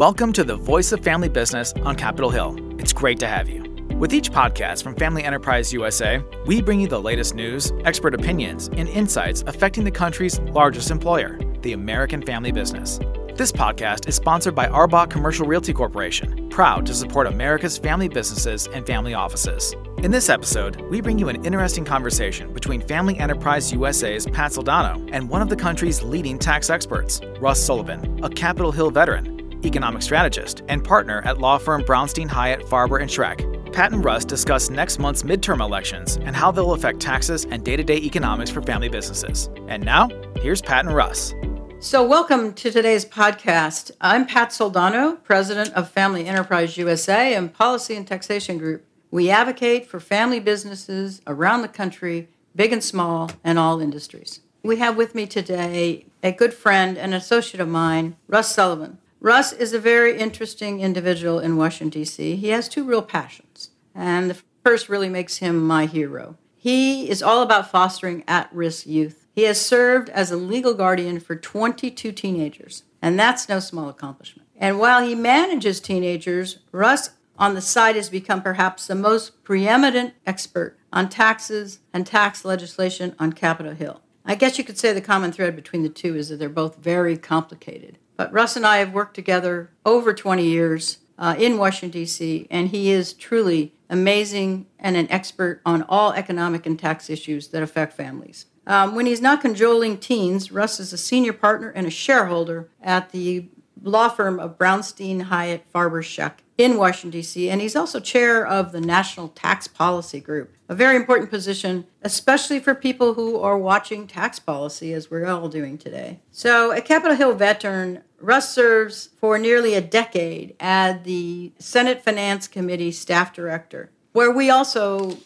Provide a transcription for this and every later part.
Welcome to the Voice of Family Business on Capitol Hill. It's great to have you. With each podcast from Family Enterprise USA, we bring you the latest news, expert opinions, and insights affecting the country's largest employer, the American family business. This podcast is sponsored by Arbach Commercial Realty Corporation, proud to support America's family businesses and family offices. In this episode, we bring you an interesting conversation between Family Enterprise USA's Pat Soldano and one of the country's leading tax experts, Russ Sullivan, a Capitol Hill veteran economic strategist, and partner at law firm Brownstein Hyatt, Farber, and Schreck. Pat and Russ discuss next month's midterm elections and how they'll affect taxes and day to day economics for family businesses. And now, here's Pat and Russ. So, welcome to today's podcast. I'm Pat Soldano, president of Family Enterprise USA and Policy and Taxation Group. We advocate for family businesses around the country, big and small, and all industries. We have with me today a good friend and associate of mine, Russ Sullivan. Russ is a very interesting individual in Washington, D.C. He has two real passions, and the first really makes him my hero. He is all about fostering at risk youth. He has served as a legal guardian for 22 teenagers, and that's no small accomplishment. And while he manages teenagers, Russ on the side has become perhaps the most preeminent expert on taxes and tax legislation on Capitol Hill. I guess you could say the common thread between the two is that they're both very complicated. But Russ and I have worked together over 20 years uh, in Washington, D.C., and he is truly amazing and an expert on all economic and tax issues that affect families. Um, when he's not cajoling teens, Russ is a senior partner and a shareholder at the law firm of Brownstein Hyatt Farber Schreck in Washington, D.C., and he's also chair of the National Tax Policy Group, a very important position, especially for people who are watching tax policy as we're all doing today. So, a Capitol Hill veteran, Russ serves for nearly a decade as the Senate Finance Committee staff director, where we also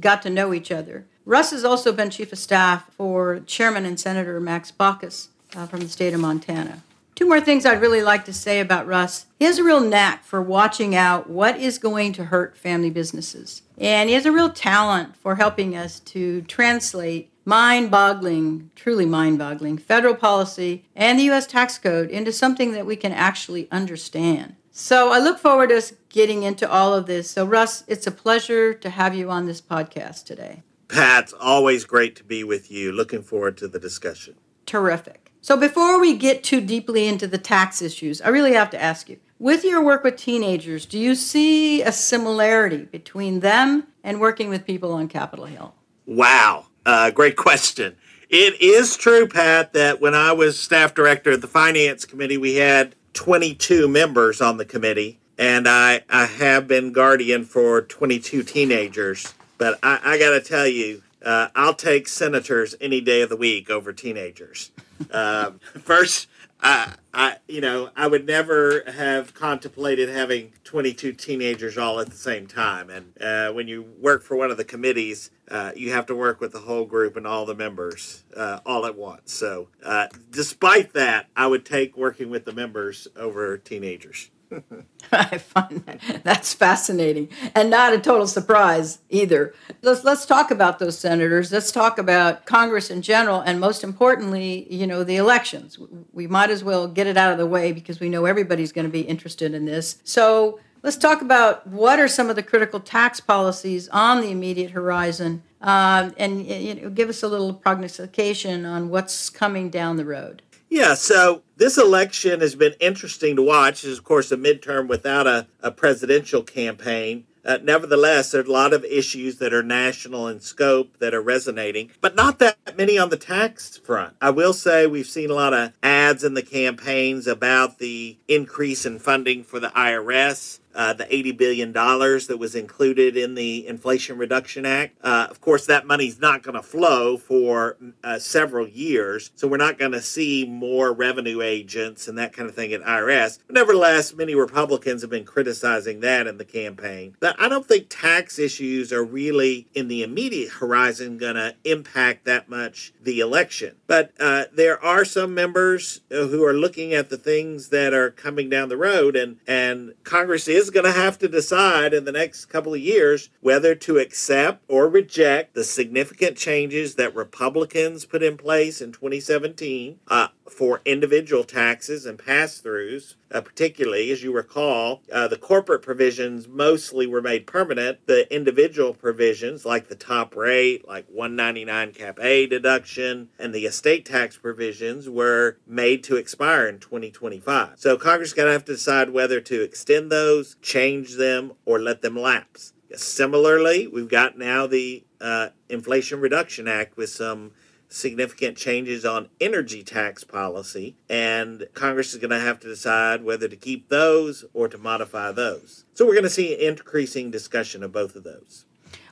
got to know each other. Russ has also been chief of staff for Chairman and Senator Max Baucus uh, from the state of Montana. Two more things I'd really like to say about Russ. He has a real knack for watching out what is going to hurt family businesses. And he has a real talent for helping us to translate mind boggling, truly mind boggling federal policy and the U.S. tax code into something that we can actually understand. So I look forward to us getting into all of this. So, Russ, it's a pleasure to have you on this podcast today. Pat, always great to be with you. Looking forward to the discussion. Terrific. So before we get too deeply into the tax issues, I really have to ask you with your work with teenagers, do you see a similarity between them and working with people on Capitol Hill? Wow, uh, great question. It is true, Pat, that when I was staff director of the Finance Committee, we had 22 members on the committee, and I, I have been guardian for 22 teenagers. But I, I got to tell you, uh, I'll take senators any day of the week over teenagers. Um, first, I, I, you know, I would never have contemplated having 22 teenagers all at the same time. And uh, when you work for one of the committees, uh, you have to work with the whole group and all the members uh, all at once. So, uh, despite that, I would take working with the members over teenagers. I find that that's fascinating and not a total surprise either. Let's let's talk about those senators. Let's talk about Congress in general, and most importantly, you know, the elections. We might as well get it out of the way because we know everybody's going to be interested in this. So let's talk about what are some of the critical tax policies on the immediate horizon, um, and you know, give us a little prognostication on what's coming down the road. Yeah, so this election has been interesting to watch. It's, of course, a midterm without a, a presidential campaign. Uh, nevertheless, there are a lot of issues that are national in scope that are resonating, but not that many on the tax front. I will say we've seen a lot of ads in the campaigns about the increase in funding for the IRS uh, the $80 billion that was included in the Inflation Reduction Act. Uh, of course, that money's not going to flow for uh, several years, so we're not going to see more revenue agents and that kind of thing at IRS. But nevertheless, many Republicans have been criticizing that in the campaign. But I don't think tax issues are really in the immediate horizon going to impact that much the election. But uh, there are some members uh, who are looking at the things that are coming down the road, and, and Congress is is going to have to decide in the next couple of years whether to accept or reject the significant changes that Republicans put in place in 2017. Uh, for individual taxes and pass throughs, uh, particularly as you recall, uh, the corporate provisions mostly were made permanent. The individual provisions, like the top rate, like 199 cap A deduction, and the estate tax provisions, were made to expire in 2025. So Congress is going to have to decide whether to extend those, change them, or let them lapse. Similarly, we've got now the uh, Inflation Reduction Act with some significant changes on energy tax policy, and Congress is going to have to decide whether to keep those or to modify those. So we're going to see increasing discussion of both of those.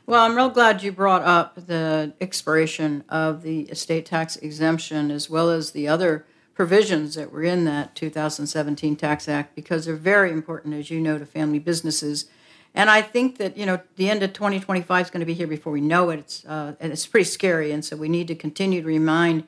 Well, I'm real glad you brought up the expiration of the estate tax exemption as well as the other provisions that were in that 2017 Tax Act because they're very important, as you know, to family businesses and I think that you know the end of 2025 is going to be here before we know it. It's uh, and it's pretty scary, and so we need to continue to remind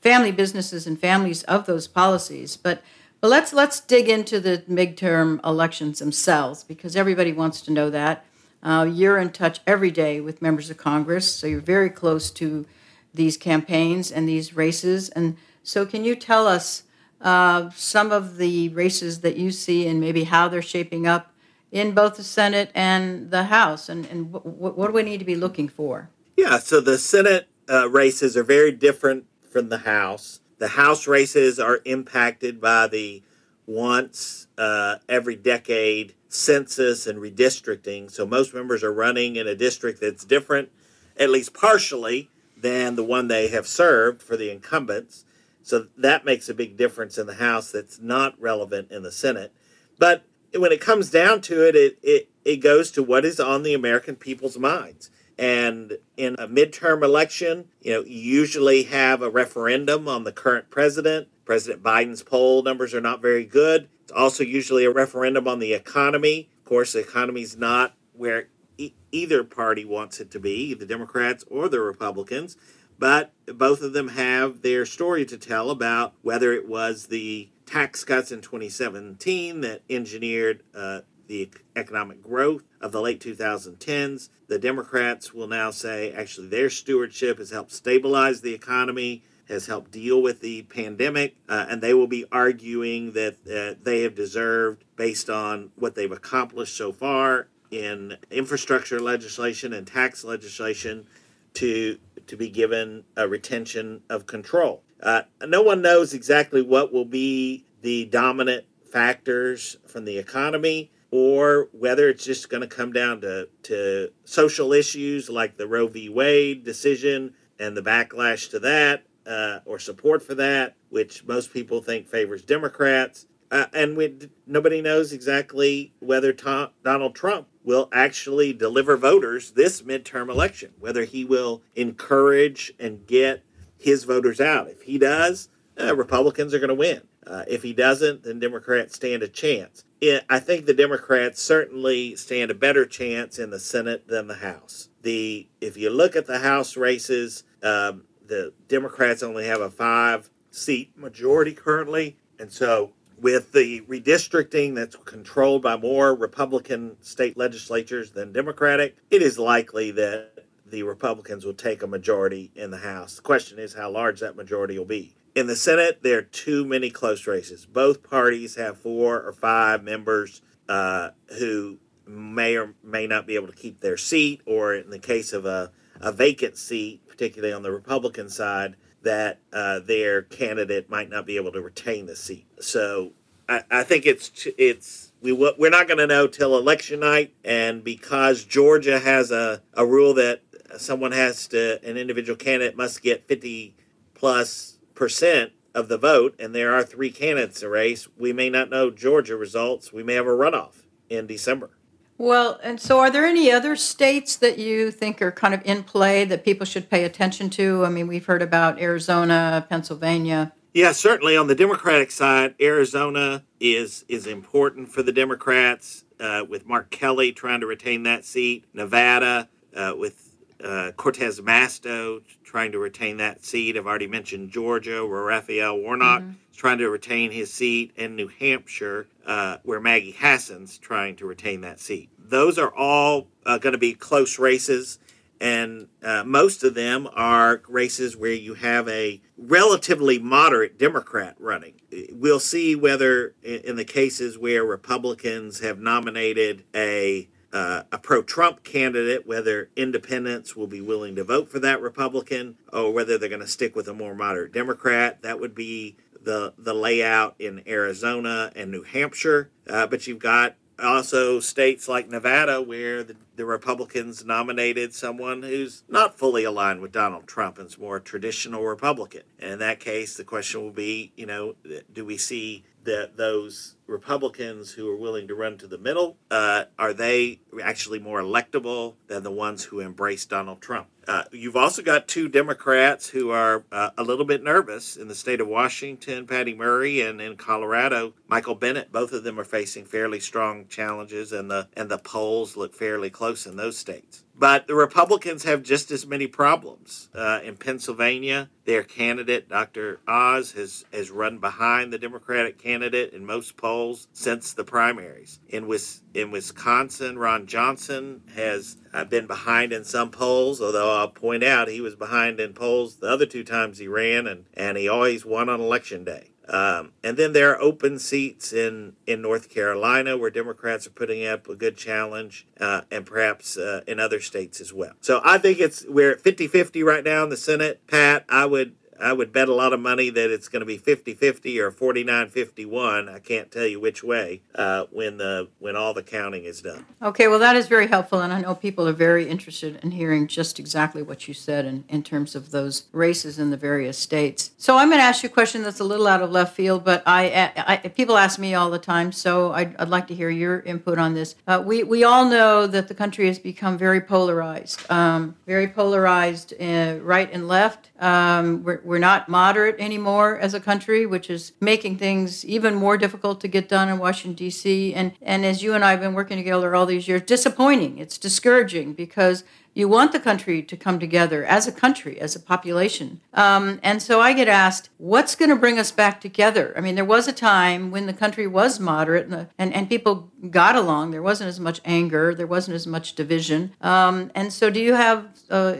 family businesses and families of those policies. But but let's let's dig into the midterm elections themselves because everybody wants to know that. Uh, you're in touch every day with members of Congress, so you're very close to these campaigns and these races. And so, can you tell us uh, some of the races that you see and maybe how they're shaping up? In both the Senate and the House, and, and w- what do we need to be looking for? Yeah, so the Senate uh, races are very different from the House. The House races are impacted by the once uh, every decade census and redistricting. So most members are running in a district that's different, at least partially, than the one they have served for the incumbents. So that makes a big difference in the House that's not relevant in the Senate. But when it comes down to it, it, it, it goes to what is on the American people's minds. And in a midterm election, you know, you usually have a referendum on the current president. President Biden's poll numbers are not very good. It's also usually a referendum on the economy. Of course, the economy is not where e- either party wants it to be, the Democrats or the Republicans. But both of them have their story to tell about whether it was the tax cuts in 2017 that engineered uh, the economic growth of the late 2010s. The Democrats will now say actually their stewardship has helped stabilize the economy, has helped deal with the pandemic, uh, and they will be arguing that uh, they have deserved, based on what they've accomplished so far in infrastructure legislation and tax legislation, to to be given a retention of control. Uh, no one knows exactly what will be the dominant factors from the economy or whether it's just going to come down to, to social issues like the Roe v. Wade decision and the backlash to that uh, or support for that, which most people think favors Democrats. Uh, and we, nobody knows exactly whether Tom, Donald Trump will actually deliver voters this midterm election, whether he will encourage and get his voters out. If he does, uh, Republicans are going to win. Uh, if he doesn't, then Democrats stand a chance. It, I think the Democrats certainly stand a better chance in the Senate than the House. The if you look at the House races, um, the Democrats only have a five seat majority currently, and so with the redistricting that's controlled by more Republican state legislatures than Democratic, it is likely that the Republicans will take a majority in the House. The question is how large that majority will be. In the Senate, there are too many close races. Both parties have four or five members uh, who may or may not be able to keep their seat, or in the case of a, a vacant seat, particularly on the Republican side, that uh, their candidate might not be able to retain the seat. So I, I think it's it's we we're not going to know till election night, and because Georgia has a, a rule that someone has to an individual candidate must get 50 plus percent of the vote and there are three candidates a race we may not know georgia results. We may have a runoff in december. Well and so are there any other states that you think are kind of in play that people should pay attention to? I mean we've heard about arizona pennsylvania. Yeah certainly on the democratic side arizona is is important for the democrats uh, with mark kelly trying to retain that seat nevada uh, with uh, Cortez Masto trying to retain that seat. I've already mentioned Georgia, where Raphael Warnock mm-hmm. is trying to retain his seat, and New Hampshire, uh, where Maggie Hassan's trying to retain that seat. Those are all uh, going to be close races, and uh, most of them are races where you have a relatively moderate Democrat running. We'll see whether, in the cases where Republicans have nominated a uh, a pro Trump candidate, whether independents will be willing to vote for that Republican or whether they're going to stick with a more moderate Democrat. That would be the, the layout in Arizona and New Hampshire. Uh, but you've got also states like Nevada where the, the, Republicans nominated someone who's not fully aligned with Donald Trump and is more traditional Republican. And in that case, the question will be, you know, do we see that those Republicans who are willing to run to the middle, uh, are they actually more electable than the ones who embrace Donald Trump? Uh, you've also got two Democrats who are uh, a little bit nervous in the state of Washington, Patty Murray, and in Colorado, Michael Bennet. Both of them are facing fairly strong challenges, and the and the polls look fairly close in those states. But the Republicans have just as many problems. Uh, in Pennsylvania, their candidate, Dr. Oz, has, has run behind the Democratic candidate in most polls since the primaries. In, in Wisconsin, Ron Johnson has uh, been behind in some polls, although I'll point out he was behind in polls the other two times he ran, and, and he always won on election day. Um, and then there are open seats in, in North Carolina where Democrats are putting up a good challenge, uh, and perhaps uh, in other states as well. So I think it's we're at 50 50 right now in the Senate. Pat, I would I would bet a lot of money that it's going to be 50-50 or 49-51. I can't tell you which way uh, when the when all the counting is done. Okay, well that is very helpful, and I know people are very interested in hearing just exactly what you said in, in terms of those races in the various states. So I'm going to ask you a question that's a little out of left field, but I, I people ask me all the time, so I'd, I'd like to hear your input on this. Uh, we we all know that the country has become very polarized, um, very polarized, uh, right and left. Um, we're, we're not moderate anymore as a country, which is making things even more difficult to get done in Washington, D.C. And, and as you and I have been working together all these years, disappointing. It's discouraging because you want the country to come together as a country, as a population. Um, and so I get asked, what's going to bring us back together? I mean, there was a time when the country was moderate and, the, and, and, people got along. There wasn't as much anger, there wasn't as much division. Um, and so, do you have uh,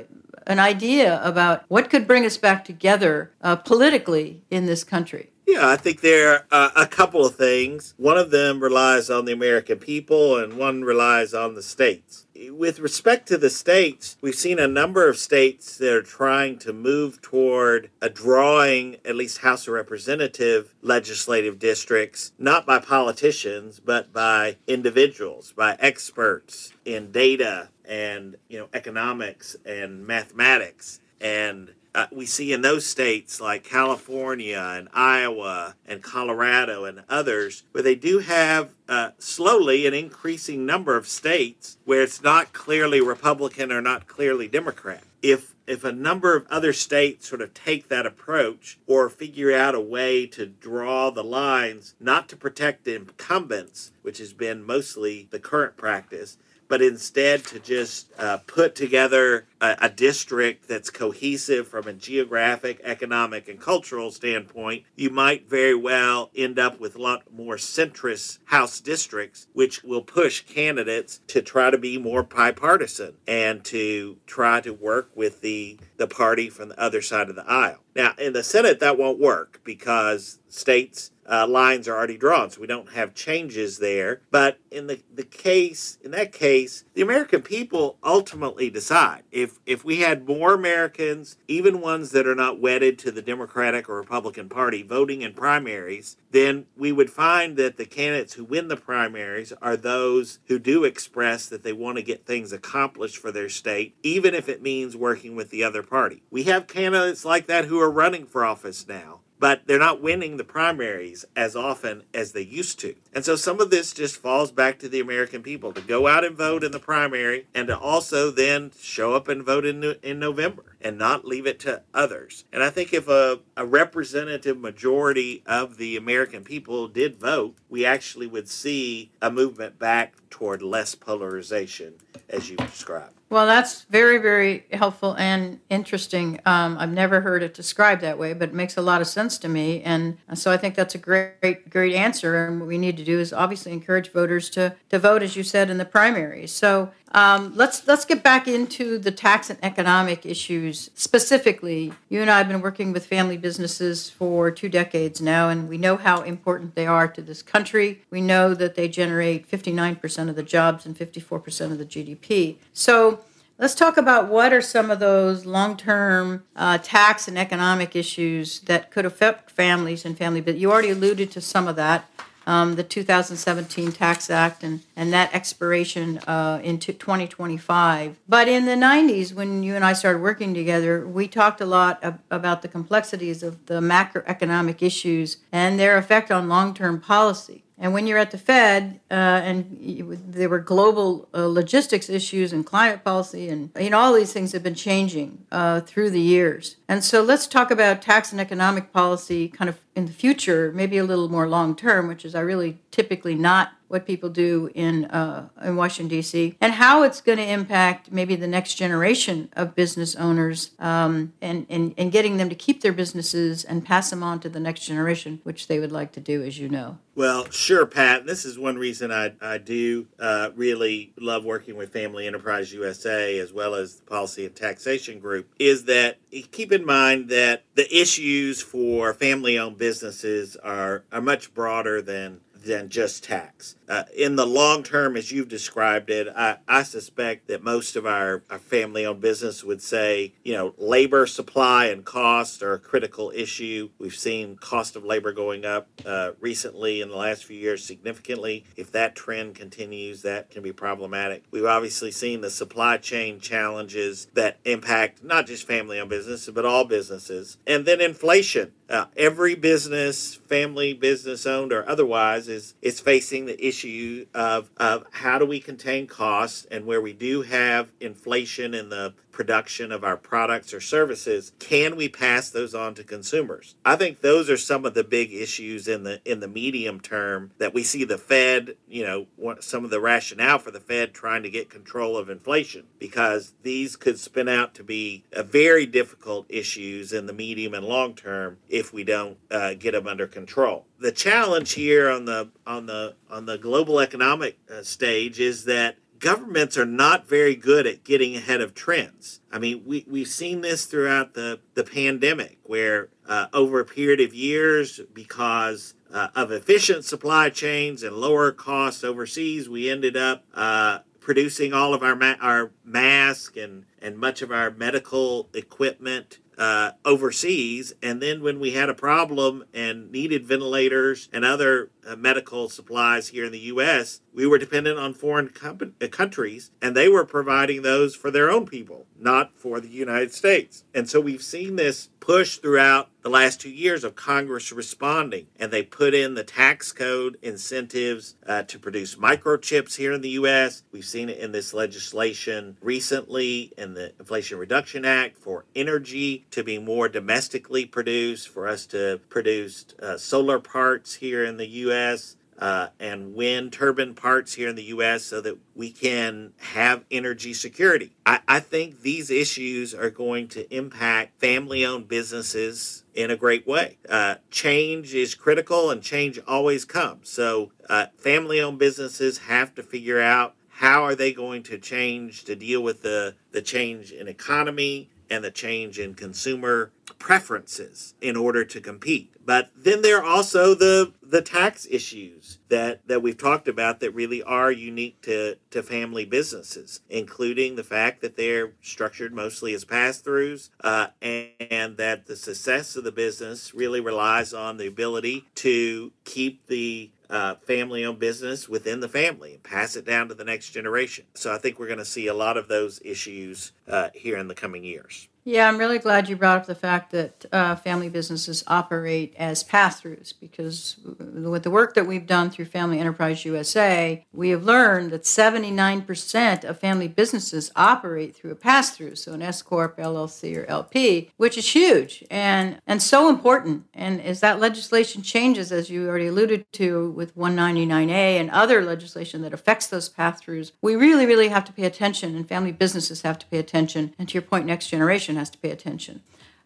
an idea about what could bring us back together uh, politically in this country? Yeah, I think there are a couple of things. One of them relies on the American people, and one relies on the states. With respect to the states, we've seen a number of states that are trying to move toward a drawing, at least House of Representative legislative districts, not by politicians, but by individuals, by experts in data and you know economics and mathematics and uh, we see in those states like California and Iowa and Colorado and others where they do have uh, slowly an increasing number of states where it's not clearly Republican or not clearly Democrat. If if a number of other states sort of take that approach or figure out a way to draw the lines, not to protect the incumbents, which has been mostly the current practice, but instead to just uh, put together a, a, district that's cohesive from a geographic, economic, and cultural standpoint, you might very well end up with a lot more centrist House districts, which will push candidates to try to be more bipartisan and to try to work with the, the party from the other side of the aisle. Now, in the Senate, that won't work because states uh, lines are already drawn, so we don't have changes there. But in the, the case, in that case, the American people ultimately decide. If if we had more Americans, even ones that are not wedded to the Democratic or Republican Party, voting in primaries, then we would find that the candidates who win the primaries are those who do express that they want to get things accomplished for their state, even if it means working with the other party. We have candidates like that who are running for office now but they're not winning the primaries as often as they used to. And so some of this just falls back to the American people to go out and vote in the primary and to also then show up and vote in, in November and not leave it to others. And I think if a, a representative majority of the American people did vote, we actually would see a movement back toward less polarization as you described. Well, that's very, very helpful and interesting. Um, I've never heard it described that way, but it makes a lot of sense to me. And so I think that's a great, great answer. And what we need to do is obviously encourage voters to, to vote, as you said, in the primaries. So Um, let's let's get back into the tax and economic issues specifically. You and I have been working with family businesses for two decades now, and we know how important they are to this country. We know that they generate 59% of the jobs and 54% of the GDP. So Let's talk about what are some of those long term uh, tax and economic issues that could affect families and family. But you already alluded to some of that. Um, the 2017 Tax Act and, and that expiration uh, into 2025. But in the 90s, when you and I started working together, we talked a lot ab- about the complexities of the macroeconomic issues and their effect on long term policy. And when you're at the Fed, uh, and you, there were global uh, logistics issues and climate policy, and you know all these things have been changing uh, through the years. And so let's talk about tax and economic policy, kind of in the future, maybe a little more long term, which is I really typically not what people do in uh, in Washington D.C. and how it's going to impact maybe the next generation of business owners um, and, and and getting them to keep their businesses and pass them on to the next generation, which they would like to do, as you know. Well, sure, Pat. This is one reason I, I do uh, really love working with Family Enterprise USA as well as the Policy and Taxation Group is that keep in mind that the issues for family owned businesses are, are much broader than than just tax. Uh, in the long term, as you've described it, I, I suspect that most of our, our family owned business would say, you know, labor supply and cost are a critical issue. We've seen cost of labor going up uh, recently in the last few years significantly. If that trend continues, that can be problematic. We've obviously seen the supply chain challenges that impact not just family owned businesses, but all businesses. And then inflation. Uh, every business, family business owned or otherwise, is is facing the issue of of how do we contain costs, and where we do have inflation in the production of our products or services can we pass those on to consumers? I think those are some of the big issues in the in the medium term that we see the fed you know some of the rationale for the fed trying to get control of inflation because these could spin out to be very difficult issues in the medium and long term if we don't uh, get them under control. The challenge here on the on the on the global economic uh, stage is that governments are not very good at getting ahead of trends. I mean, we, we've seen this throughout the, the pandemic, where uh, over a period of years, because uh, of efficient supply chains and lower costs overseas, we ended up uh, producing all of our, ma- our masks and, and much of our medical equipment uh, overseas. And then when we had a problem and needed ventilators and other uh, medical supplies here in the U.S., we were dependent on foreign uh, countries, and they were providing those for their own people, not for the United States. And so we've seen this push throughout the last two years of Congress responding, and they put in the tax code incentives uh, to produce microchips here in the U.S. We've seen it in this legislation recently in the Inflation Reduction Act for energy to be more domestically produced, for us to produce uh, solar parts here in the U.S. U.S. Uh, and wind turbine parts here in the U.S. so that we can have energy security. I, I think these issues are going to impact family owned businesses in a great way. Uh, change is critical and change always comes. So, uh, family owned businesses have to figure out how are they going to change to deal with the, the change in economy and the change in consumer preferences in order to compete. But then there are also the the tax issues that that we've talked about that really are unique to to family businesses, including the fact that they're structured mostly as pass-throughs, uh, and, and that the success of the business really relies on the ability to keep the uh, family owned business within the family and pass it down to the next generation. So I think we're going to see a lot of those issues uh, here in the coming years. Yeah, I'm really glad you brought up the fact that uh, family businesses operate as pass throughs because with the work that we've done through Family Enterprise USA, we have learned that 79% of family businesses operate through a pass through, so an S Corp, LLC, or LP, which is huge and, and so important. And as that legislation changes, as you already alluded to with 199A and other legislation that affects those pass throughs, we really, really have to pay attention, and family businesses have to pay attention. And to your point, next generation has to pay attention.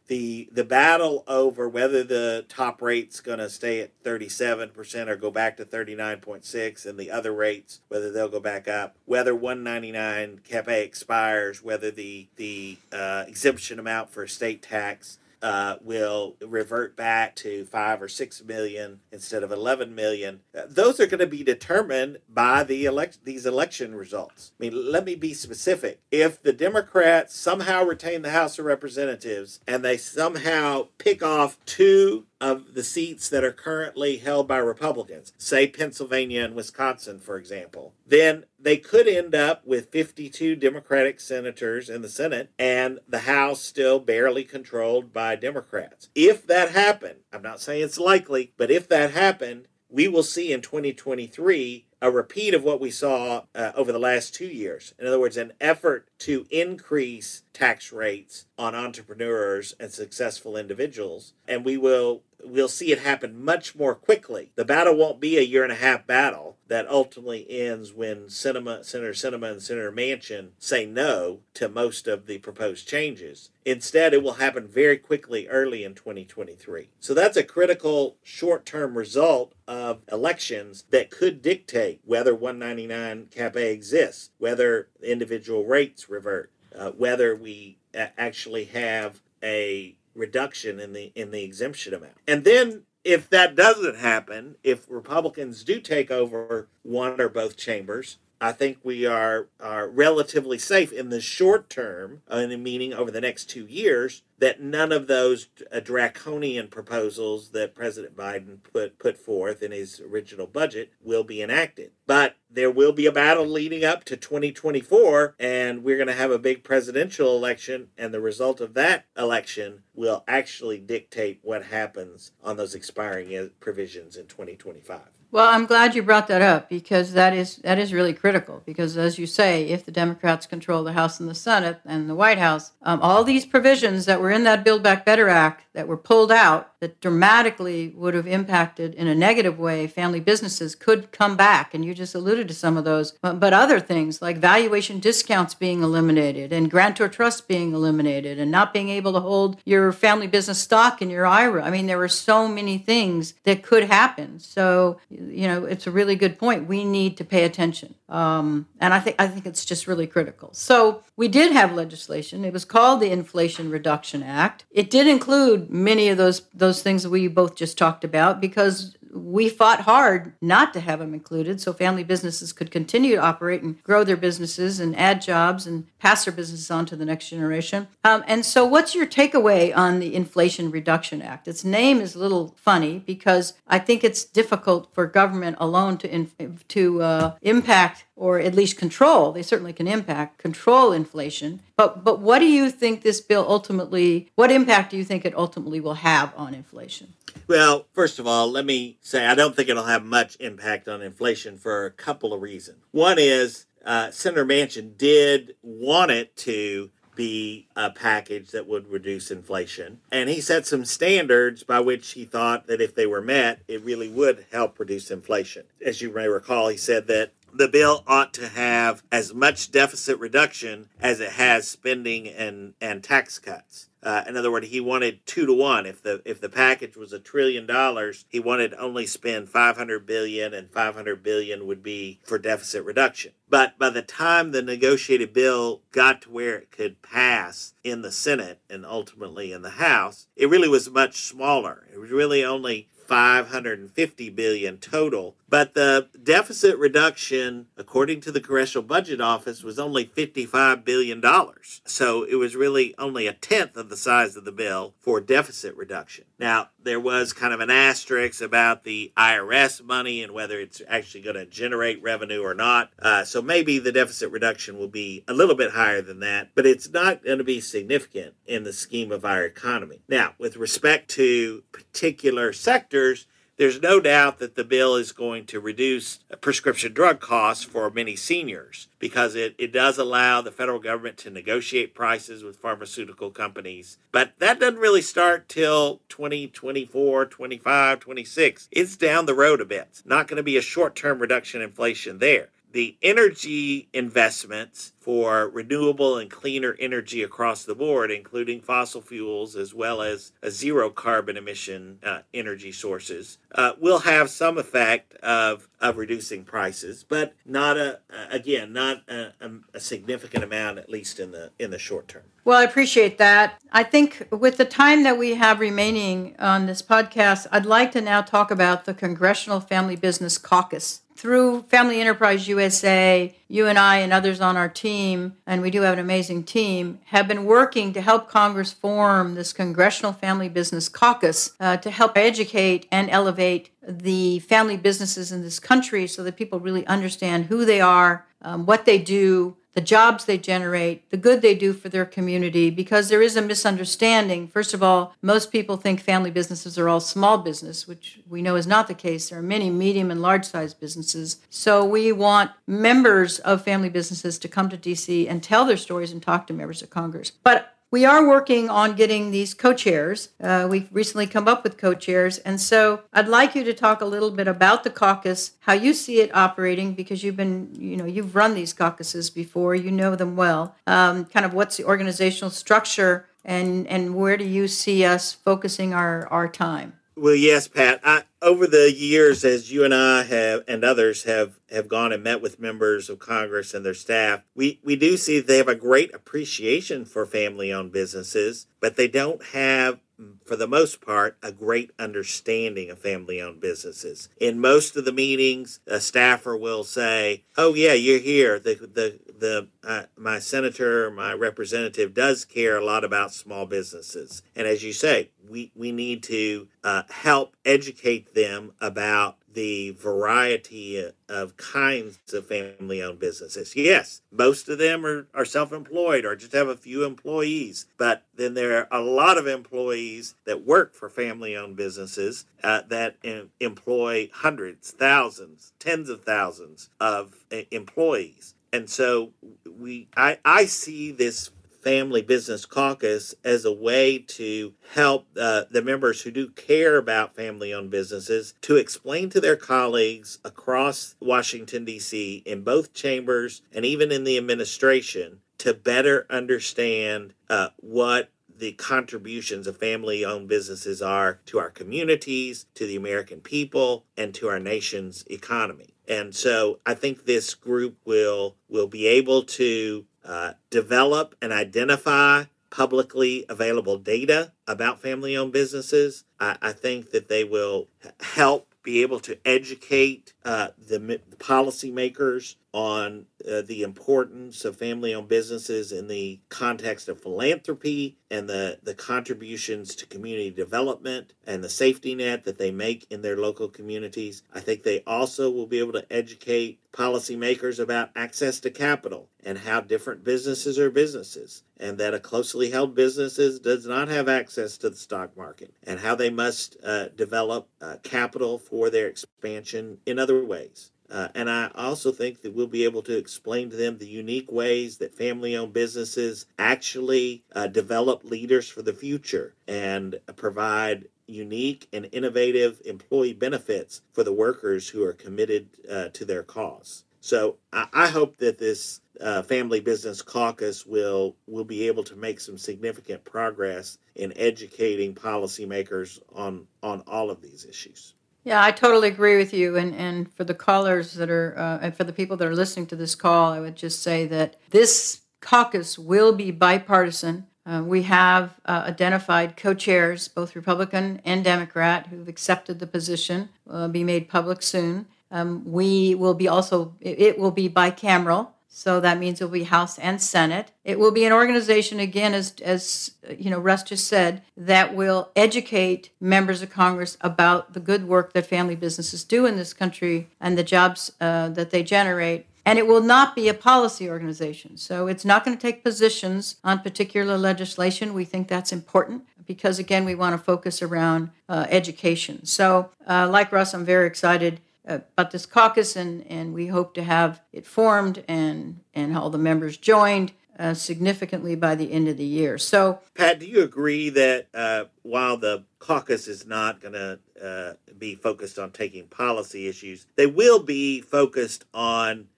the the battle over whether the top rate's going to stay at 37% or go back to 39.6 and the other rates whether they'll go back up whether 199 cap A expires whether the the uh, exemption amount for state tax uh, will revert back to five or six million instead of 11 million. Uh, those are going to be determined by the elect- these election results. I mean, let me be specific. If the Democrats somehow retain the House of Representatives and they somehow pick off two of the seats that are currently held by Republicans, say Pennsylvania and Wisconsin, for example, then they could end up with 52 Democratic senators in the Senate and the House still barely controlled by Democrats. If that happened, I'm not saying it's likely, but if that happened, we will see in 2023 a repeat of what we saw uh, over the last two years. In other words, an effort to increase tax rates on entrepreneurs and successful individuals. And we will we'll see it happen much more quickly. The battle won't be a year and a half battle that ultimately ends when Sinema, Senator Sinema and Senator Manchin say no to most of the proposed changes. Instead, it will happen very quickly early in 2023. So that's a critical short term result of elections that could dictate whether 199 Cap A exists, whether individual rates revert, uh, whether we actually have a reduction in the in the exemption amount. And then if that doesn't happen, if Republicans do take over one or both chambers, I think we are are relatively safe in the short term, uh, meaning over the next two years, that none of those uh, draconian proposals that President Biden put put forth in his original budget will be enacted. But there will be a battle leading up to 2024, and we're going to have a big presidential election, and the result of that election will actually dictate what happens on those expiring uh, provisions in 2025. Well, I'm glad you brought that up because that is that is really critical. Because as you say, if the Democrats control the House and the Senate and the White House, um, all these provisions that were in that Build Back Better Act that were pulled out that dramatically would have impacted in a negative way family businesses could come back. And you just alluded to some of those, but, but other things like valuation discounts being eliminated and grantor trust being eliminated and not being able to hold your family business stock in your IRA. I mean, there were so many things that could happen. So you know, it's a really good point. We need to pay attention, um, and I think I think it's just really critical. So we did have legislation. It was called the Inflation Reduction Act. It did include many of those those things that we both just talked about because we fought hard not to have them included so family businesses could continue to operate and grow their businesses and add jobs and pass their businesses on to the next generation. Um, and so, what's your takeaway on the Inflation Reduction Act? Its name is a little funny because I think it's difficult for government alone to to uh, impact or at least control. They certainly can impact control inflation. But but what do you think this bill ultimately? What impact do you think it ultimately will have on inflation? Well, first of all, let me say I don't think it'll have much impact on inflation for a couple of reasons. One is uh, Senator Manchin did want it to be a package that would reduce inflation. And he set some standards by which he thought that if they were met, it really would help reduce inflation. As you may recall, he said that the bill ought to have as much deficit reduction as it has spending and, and tax cuts. Uh, in other words, he wanted two to one. If the if the package was a trillion dollars, he wanted only spend 500 billion, and 500 billion would be for deficit reduction. But by the time the negotiated bill got to where it could pass in the Senate and ultimately in the House, it really was much smaller. It was really only 550 billion total. But the deficit reduction according to the congressional budget office was only 55 billion dollars. So it was really only a tenth of the size of the bill for deficit reduction. Now there was kind of an asterisk about the irs money and whether it's actually going to generate revenue or not. Uh, so maybe the deficit reduction will be a little bit higher than that but it's not going to be significant in the scheme of our economy. Now with respect to particular sectors there's no doubt that the bill is going to reduce prescription drug costs for many seniors because it, it does allow the federal government to negotiate prices with pharmaceutical companies. But that doesn't really start till 2024, 25, 26. It's down the road a bit. It's not going to be a short term reduction in inflation there. The energy investments for renewable and cleaner energy across the board, including fossil fuels as well as zero carbon emission uh, energy sources, uh, will have some effect of, of reducing prices, but not a again not a, a significant amount, at least in the in the short term. Well, I appreciate that. I think with the time that we have remaining on this podcast, I'd like to now talk about the Congressional Family Business Caucus through Family Enterprise USA, you and I and others on our team, and we do have an amazing team, have been working to help Congress form this Congressional Family Business Caucus uh, to help educate and elevate the family businesses in this country so that people really understand who they are, um, what they do, the jobs they generate, the good they do for their community, because there is a misunderstanding. First of all, most people think family businesses are all small business, which we know is not the case. There are many medium and large sized businesses. So we want members of family businesses to come to DC and tell their stories and talk to members of Congress. But we are working on getting these co-chairs. Uh, we've recently come up with co-chairs, and so I'd like you to talk a little bit about the caucus, how you see it operating, because you've been, you know, you've run these caucuses before, you know them well. Um, kind of what's the organizational structure, and and where do you see us focusing our our time? Well, yes, Pat. I, over the years, as you and I have and others have have gone and met with members of Congress and their staff, we we do see they have a great appreciation for family-owned businesses, but they don't have for the most part, a great understanding of family owned businesses. In most of the meetings, a staffer will say, Oh, yeah, you're here. The, the, the, uh, my senator, my representative does care a lot about small businesses. And as you say, we, we need to uh, help educate them about the variety of kinds of family owned businesses. Yes, most of them are, are self employed or just have a few employees, but then there are a lot of employees that work for family owned businesses uh, that em- employ hundreds, thousands, tens of thousands of uh, employees. And so we I, I see this Family Business Caucus as a way to help uh, the members who do care about family owned businesses to explain to their colleagues across Washington, D.C., in both chambers and even in the administration, to better understand uh, what the contributions of family owned businesses are to our communities, to the American people, and to our nation's economy. And so I think this group will will be able to uh, develop and identify publicly available data about family owned businesses. I, I, think that they will help be able to educate uh, the policymakers on uh, the importance of family owned businesses in the context of philanthropy and the, the contributions to community development and the safety net that they make in their local communities. I think they also will be able to educate policymakers about access to capital and how different businesses are businesses and that a closely held businesses does not have access to the stock market and how they must uh, develop uh, capital for their expansion in other ways. Uh, and I also think that we'll be able to explain to them the unique ways that family owned businesses actually uh, develop leaders for the future and provide unique and innovative employee benefits for the workers who are committed uh, to their cause. So I, I hope that this uh, Family Business Caucus will will be able to make some significant progress in educating policymakers on on all of these issues. Yeah, I totally agree with you. And, and for the callers that are, uh, and for the people that are listening to this call, I would just say that this caucus will be bipartisan. Uh, we have uh, identified co chairs, both Republican and Democrat, who've accepted the position, will be made public soon. Um, we will be also, it will be bicameral. So that means it will be House and Senate. It will be an organization, again, as, as you know, Russ just said, that will educate members of Congress about the good work that family businesses do in this country and the jobs uh, that they generate. And it will not be a policy organization. So it's not going to take positions on particular legislation. We think that's important because, again, we want to focus around uh, education. So, uh, like Russ, I'm very excited about this caucus, and, and we hope to have it formed and, and all the members joined uh, significantly by the end of the year. So, Pat, do you agree that uh, while the caucus is not going to uh, be focused on taking policy issues, they will be focused on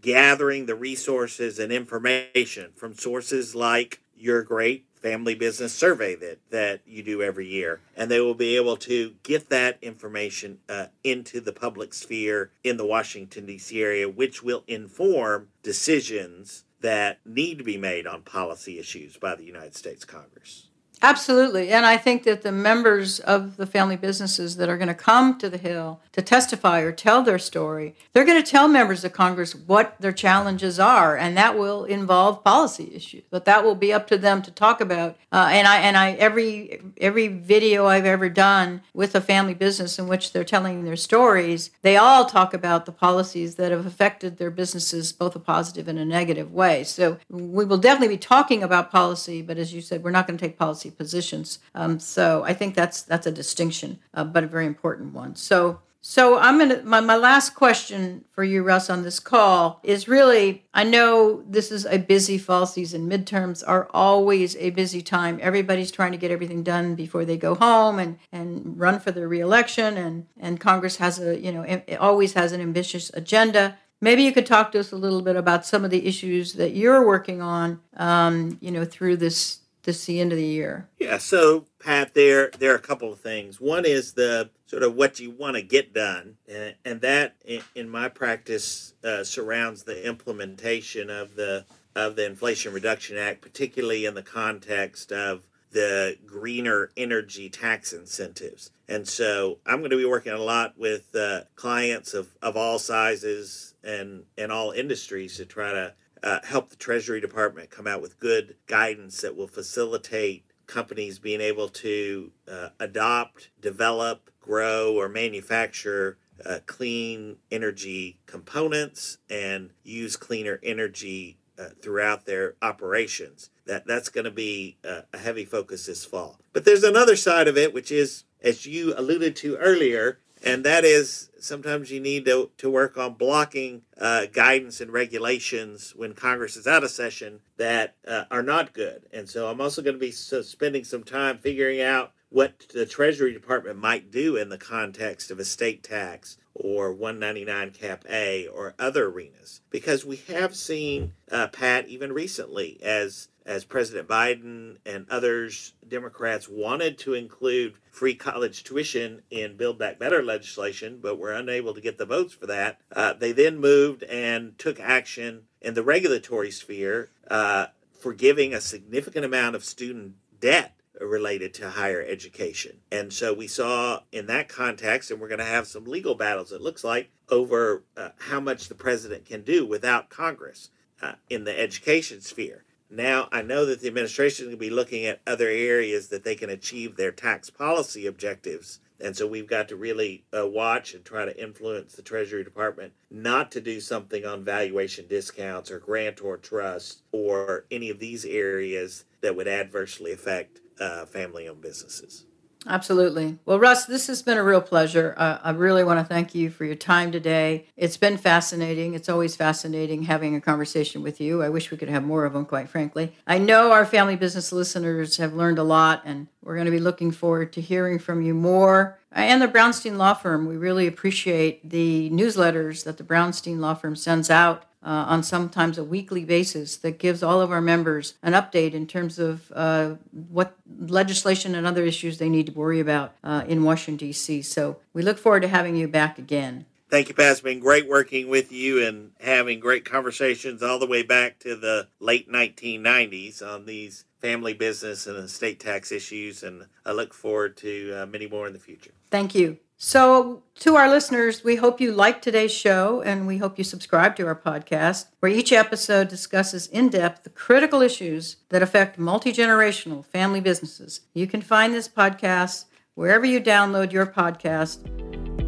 gathering the resources and information from sources like your great family business survey that that you do every year. And they will be able to get that information uh, into the public sphere in the washington d.c area which will inform decisions that need to be made on policy issues by the united states congress Absolutely. And I think that the members of the family businesses that are going to come to the Hill to testify or tell their story, they're going to tell members of Congress what their challenges are. And that will involve policy issues. But that will be up to them to talk about. Uh, and I, and I, every, every video I've ever done with a family business in which they're telling their stories, they all talk about the policies that have affected their businesses, both a positive and a negative way. So we will definitely be talking about policy. But as you said, we're not going to take policy positions. Um, so I think that's that's a distinction, uh, but a very important one. So so I'm gonna my, my last question for you, Russ, on this call is really I know this is a busy fall season. Midterms are always a busy time. Everybody's trying to get everything done before they go home and and run for their reelection and and Congress has a you know it always has an ambitious agenda. Maybe you could talk to us a little bit about some of the issues that you're working on, um, you know, through this this the end of the year? Yeah, so Pat, there there are a couple of things. One is the sort of what you want to get done, and, and that, in, in, my practice, uh, surrounds the implementation of the of the Inflation Reduction Act, particularly in the context of the greener energy tax incentives. And so I'm going to be working a lot with uh, clients of, of all sizes and, and all industries to try to uh, help the Treasury Department come out with good guidance that will facilitate companies being able to uh, adopt, develop, grow, or manufacture uh, clean energy components and use cleaner energy uh, throughout their operations. That that's going to be uh, a heavy focus this fall. But there's another side of it, which is, as you alluded to earlier, and that is sometimes you need to, to work on blocking uh, guidance and regulations when Congress is out of session that uh, are not good. And so I'm also going to be spending some time figuring out what the Treasury Department might do in the context of estate tax or 199 cap A or other arenas because we have seen uh, Pat even recently as as President Biden and others, Democrats, wanted to include free college tuition in Build Back Better legislation, but were unable to get the votes for that. Uh, they then moved and took action in the regulatory sphere, uh, forgiving a significant amount of student debt related to higher education. And so we saw in that context, and we're going to have some legal battles, it looks like, over uh, how much the president can do without Congress uh, in the education sphere. Now, I know that the administration will be looking at other areas that they can achieve their tax policy objectives. And so we've got to really uh, watch and try to influence the Treasury Department not to do something on valuation discounts or grantor trust or any of these areas that would adversely affect uh, family owned businesses. Absolutely. Well, Russ, this has been a real pleasure. Uh, I really want to thank you for your time today. It's been fascinating. It's always fascinating having a conversation with you. I wish we could have more of them, quite frankly. I know our family business listeners have learned a lot, and we're going to be looking forward to hearing from you more. And the Brownstein Law Firm, we really appreciate the newsletters that the Brownstein Law Firm sends out uh, on sometimes a weekly basis that gives all of our members an update in terms of uh, what legislation and other issues they need to worry about uh, in Washington, D.C. So we look forward to having you back again. Thank you, Pat. It's been great working with you and having great conversations all the way back to the late 1990s on these family business and estate tax issues. And I look forward to uh, many more in the future. Thank you. So, to our listeners, we hope you like today's show and we hope you subscribe to our podcast, where each episode discusses in depth the critical issues that affect multi generational family businesses. You can find this podcast wherever you download your podcast.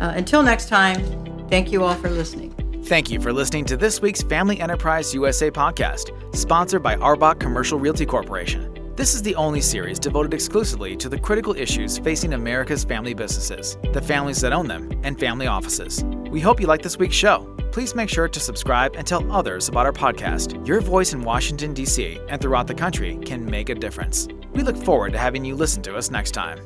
Uh, until next time, thank you all for listening. Thank you for listening to this week's Family Enterprise USA podcast, sponsored by Arbach Commercial Realty Corporation. This is the only series devoted exclusively to the critical issues facing America's family businesses, the families that own them, and family offices. We hope you like this week's show. Please make sure to subscribe and tell others about our podcast. Your voice in Washington, D.C. and throughout the country can make a difference. We look forward to having you listen to us next time.